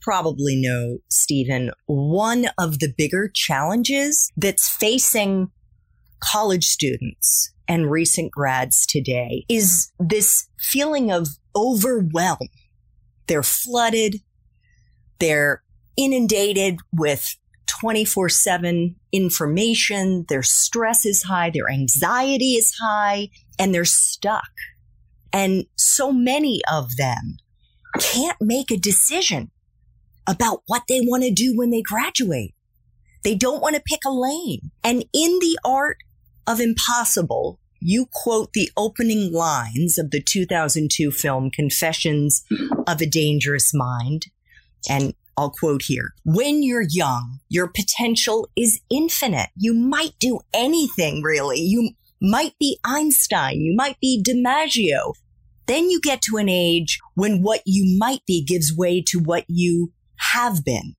probably know, Steven, one of the bigger challenges that's facing college students and recent grads today is this feeling of overwhelm. They're flooded. They're inundated with 24 7 information. Their stress is high. Their anxiety is high and they're stuck. And so many of them can't make a decision about what they want to do when they graduate. They don't want to pick a lane. And in the art of impossible, you quote the opening lines of the 2002 film Confessions of a Dangerous Mind. And I'll quote here. When you're young, your potential is infinite. You might do anything really. You might be Einstein. You might be DiMaggio. Then you get to an age when what you might be gives way to what you have been.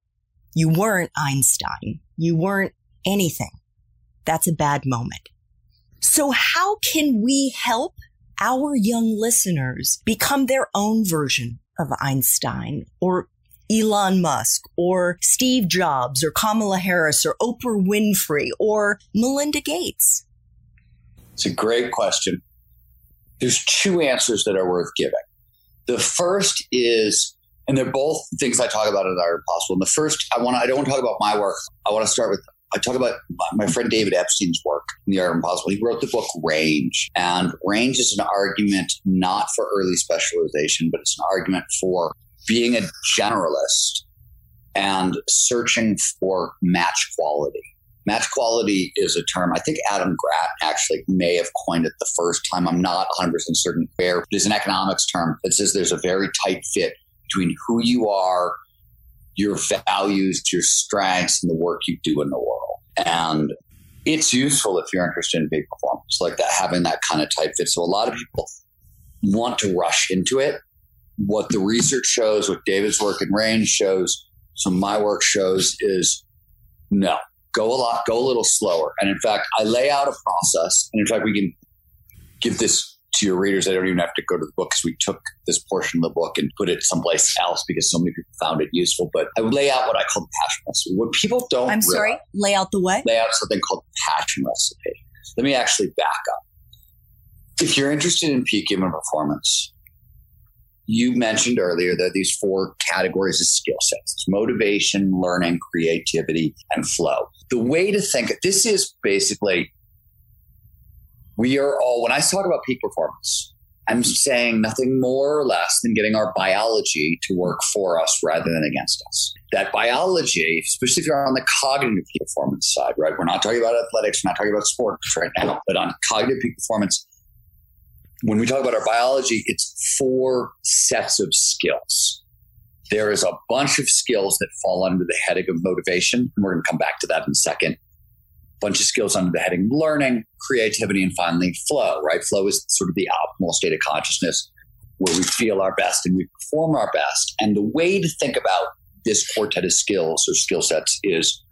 You weren't Einstein. You weren't anything. That's a bad moment. So how can we help our young listeners become their own version of Einstein or Elon Musk or Steve Jobs or Kamala Harris or Oprah Winfrey or Melinda Gates? It's a great question. There's two answers that are worth giving. The first is and they're both things I talk about in Art Impossible. And the first, I want I don't want to talk about my work. I want to start with I talk about my friend David Epstein's work in the Art Impossible. He wrote the book Range, and Range is an argument not for early specialization, but it's an argument for being a generalist and searching for match quality. Match quality is a term I think Adam Grant actually may have coined it the first time. I'm not 100% certain where. It is an economics term that says there's a very tight fit between who you are, your values, your strengths, and the work you do in the world. And it's useful if you're interested in peak performance, like that, having that kind of type fit. So a lot of people want to rush into it. What the research shows, what David's work in range shows, some my work shows is no, go a lot, go a little slower. And in fact, I lay out a process. And in fact, we can give this to your readers, I don't even have to go to the book because we took this portion of the book and put it someplace else because so many people found it useful. But I would lay out what I call the passion recipe. What people don't I'm realize, sorry, lay out the what? Lay out something called the passion recipe. Let me actually back up. If you're interested in peak human performance, you mentioned earlier that these four categories of skill sets it's motivation, learning, creativity, and flow. The way to think this is basically we are all, when I talk about peak performance, I'm saying nothing more or less than getting our biology to work for us rather than against us. That biology, especially if you're on the cognitive performance side, right? We're not talking about athletics, we're not talking about sports right now, but on cognitive peak performance, when we talk about our biology, it's four sets of skills. There is a bunch of skills that fall under the heading of motivation. And we're going to come back to that in a second bunch of skills under the heading learning, creativity, and finally flow, right? Flow is sort of the optimal state of consciousness where we feel our best and we perform our best. And the way to think about this quartet of skills or skill sets is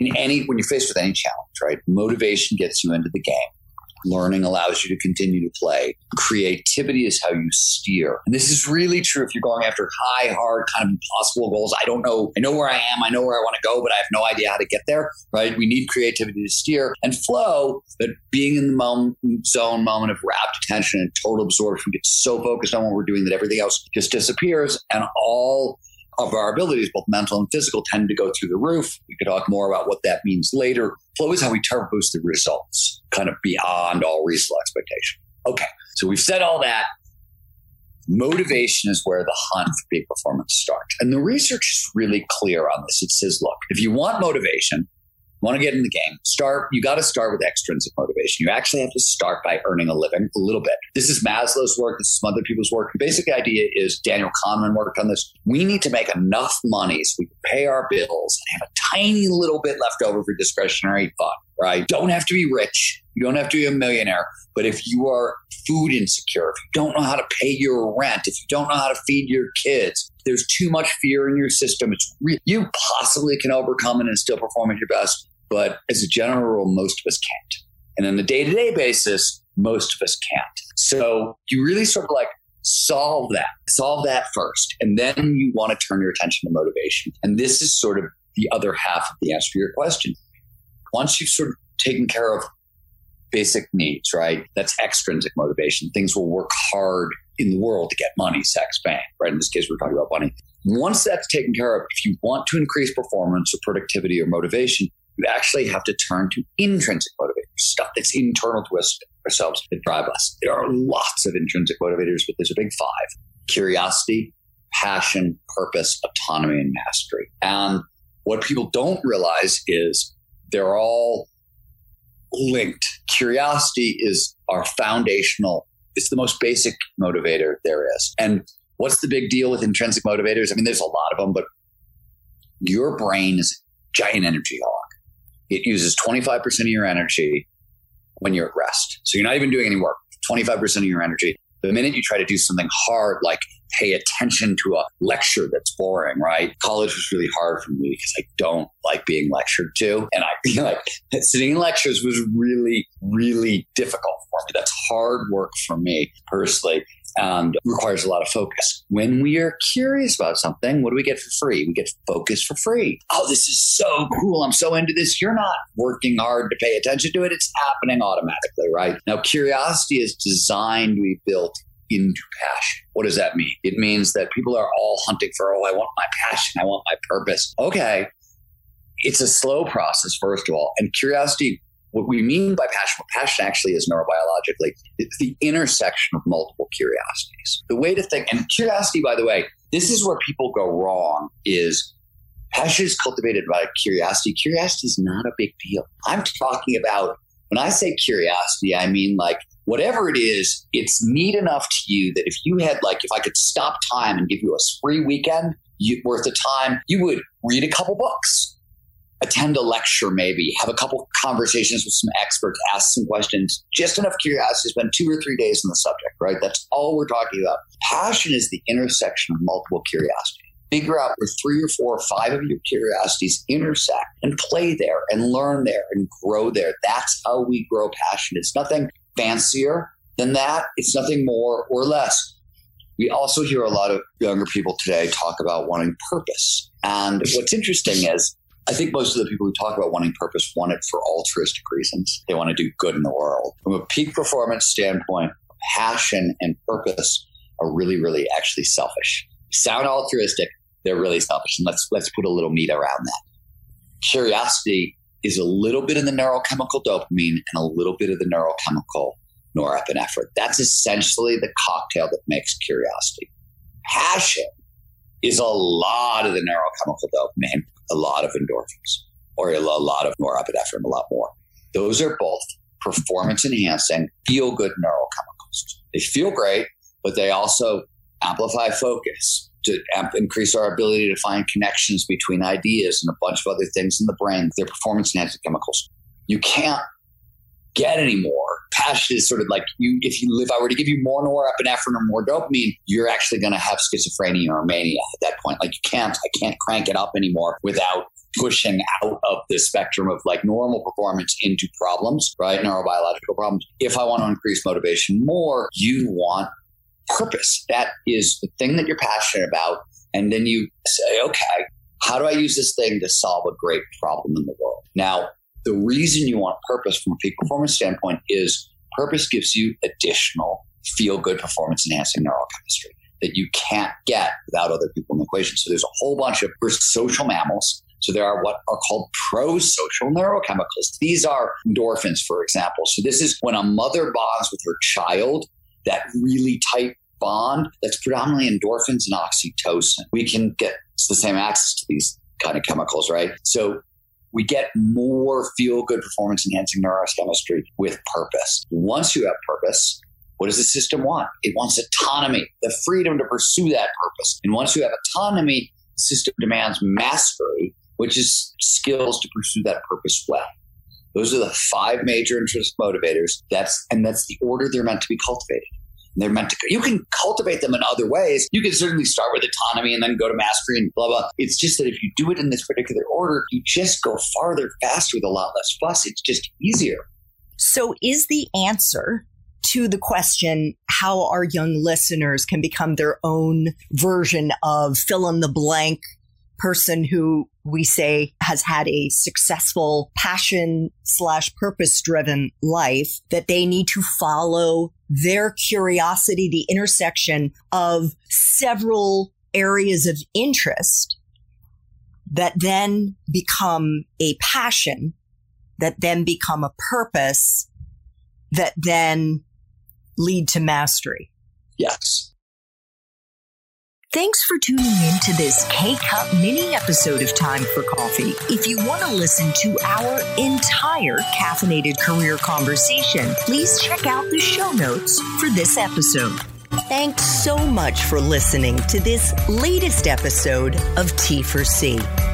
in any when you're faced with any challenge, right? Motivation gets you into the game. Learning allows you to continue to play. Creativity is how you steer. And this is really true if you're going after high, hard, kind of impossible goals. I don't know. I know where I am. I know where I want to go, but I have no idea how to get there, right? We need creativity to steer and flow, but being in the moment, zone, moment of rapt attention and total absorption, get so focused on what we're doing that everything else just disappears and all of our abilities, both mental and physical, tend to go through the roof. We could talk more about what that means later. Flow is how we turbo boost the results, kind of beyond all reasonable expectation. Okay, so we've said all that. Motivation is where the hunt for peak performance starts. And the research is really clear on this. It says, look, if you want motivation, want to get in the game, start, you got to start with extrinsic motivation. You actually have to start by earning a living a little bit. This is Maslow's work. This is some other people's work. The basic idea is Daniel Kahneman worked on this. We need to make enough money so we can pay our bills and have a tiny little bit left over for discretionary fun, right? Don't have to be rich. You don't have to be a millionaire. But if you are food insecure, if you don't know how to pay your rent, if you don't know how to feed your kids, there's too much fear in your system. It's re- you possibly can overcome it and still perform at your best. But as a general rule, most of us can't. And on a day to day basis, most of us can't. So you really sort of like solve that, solve that first. And then you want to turn your attention to motivation. And this is sort of the other half of the answer to your question. Once you've sort of taken care of basic needs, right? That's extrinsic motivation. Things will work hard in the world to get money, sex, bang, right? In this case, we're talking about money. Once that's taken care of, if you want to increase performance or productivity or motivation, you actually have to turn to intrinsic motivators, stuff that's internal to us ourselves that drive us. There are lots of intrinsic motivators, but there's a big five curiosity, passion, purpose, autonomy, and mastery. And what people don't realize is they're all linked. Curiosity is our foundational, it's the most basic motivator there is. And what's the big deal with intrinsic motivators? I mean, there's a lot of them, but your brain is a giant energy hog. It uses 25% of your energy when you're at rest. So you're not even doing any work, 25% of your energy. The minute you try to do something hard, like pay attention to a lecture that's boring, right? College was really hard for me because I don't like being lectured to. And I feel like sitting in lectures was really, really difficult for me. That's hard work for me personally and requires a lot of focus. When we are curious about something, what do we get for free? We get focus for free. Oh, this is so cool. I'm so into this. You're not working hard to pay attention to it. It's happening automatically, right? Now, curiosity is designed to be built into passion. What does that mean? It means that people are all hunting for, oh, I want my passion. I want my purpose. Okay. It's a slow process, first of all. And curiosity what we mean by passion, passion actually is neurobiologically, it's the intersection of multiple curiosities. The way to think, and curiosity, by the way, this is where people go wrong is passion is cultivated by curiosity. Curiosity is not a big deal. I'm talking about, when I say curiosity, I mean like whatever it is, it's neat enough to you that if you had like, if I could stop time and give you a free weekend worth of time, you would read a couple books attend a lecture, maybe have a couple conversations with some experts, ask some questions, just enough curiosity, to spend two or three days on the subject, right? That's all we're talking about. Passion is the intersection of multiple curiosities. Figure out where three or four or five of your curiosities intersect and play there and learn there and grow there. That's how we grow passion. It's nothing fancier than that. It's nothing more or less. We also hear a lot of younger people today talk about wanting purpose. And what's interesting is I think most of the people who talk about wanting purpose want it for altruistic reasons. They want to do good in the world. From a peak performance standpoint, passion and purpose are really, really actually selfish. Sound altruistic, they're really selfish. And let's let's put a little meat around that. Curiosity is a little bit of the neurochemical dopamine and a little bit of the neurochemical norepinephrine. That's essentially the cocktail that makes curiosity. Passion is a lot of the neurochemical dopamine, a lot of endorphins, or a lot of norepinephrine, a lot more. Those are both performance enhancing, feel good neurochemicals. They feel great, but they also amplify focus to amp- increase our ability to find connections between ideas and a bunch of other things in the brain. They're performance enhancing chemicals. You can't get any more. Passion is sort of like you. If you live, I were to give you more norepinephrine or more dopamine, you're actually going to have schizophrenia or mania at that point. Like you can't, I can't crank it up anymore without pushing out of the spectrum of like normal performance into problems, right? Neurobiological problems. If I want to increase motivation more, you want purpose. That is the thing that you're passionate about. And then you say, okay, how do I use this thing to solve a great problem in the world? Now, the reason you want purpose from a peak performance standpoint is purpose gives you additional feel good performance enhancing neurochemistry that you can't get without other people in the equation. So there's a whole bunch of we're social mammals. So there are what are called pro-social neurochemicals. These are endorphins, for example. So this is when a mother bonds with her child, that really tight bond that's predominantly endorphins and oxytocin. We can get the same access to these kind of chemicals, right? So we get more feel good performance enhancing neurochemistry with purpose. Once you have purpose, what does the system want? It wants autonomy, the freedom to pursue that purpose. And once you have autonomy, the system demands mastery, which is skills to pursue that purpose well. Those are the five major interest motivators. That's and that's the order they're meant to be cultivated. They're meant to. Go. You can cultivate them in other ways. You can certainly start with autonomy and then go to mastery and blah blah. It's just that if you do it in this particular order, you just go farther faster with a lot less fuss. It's just easier. So, is the answer to the question how our young listeners can become their own version of fill in the blank person who we say has had a successful passion slash purpose driven life that they need to follow their curiosity, the intersection of several areas of interest that then become a passion, that then become a purpose, that then lead to mastery. Yes. Thanks for tuning in to this K Cup mini episode of Time for Coffee. If you want to listen to our entire caffeinated career conversation, please check out the show notes for this episode. Thanks so much for listening to this latest episode of T for C.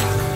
you.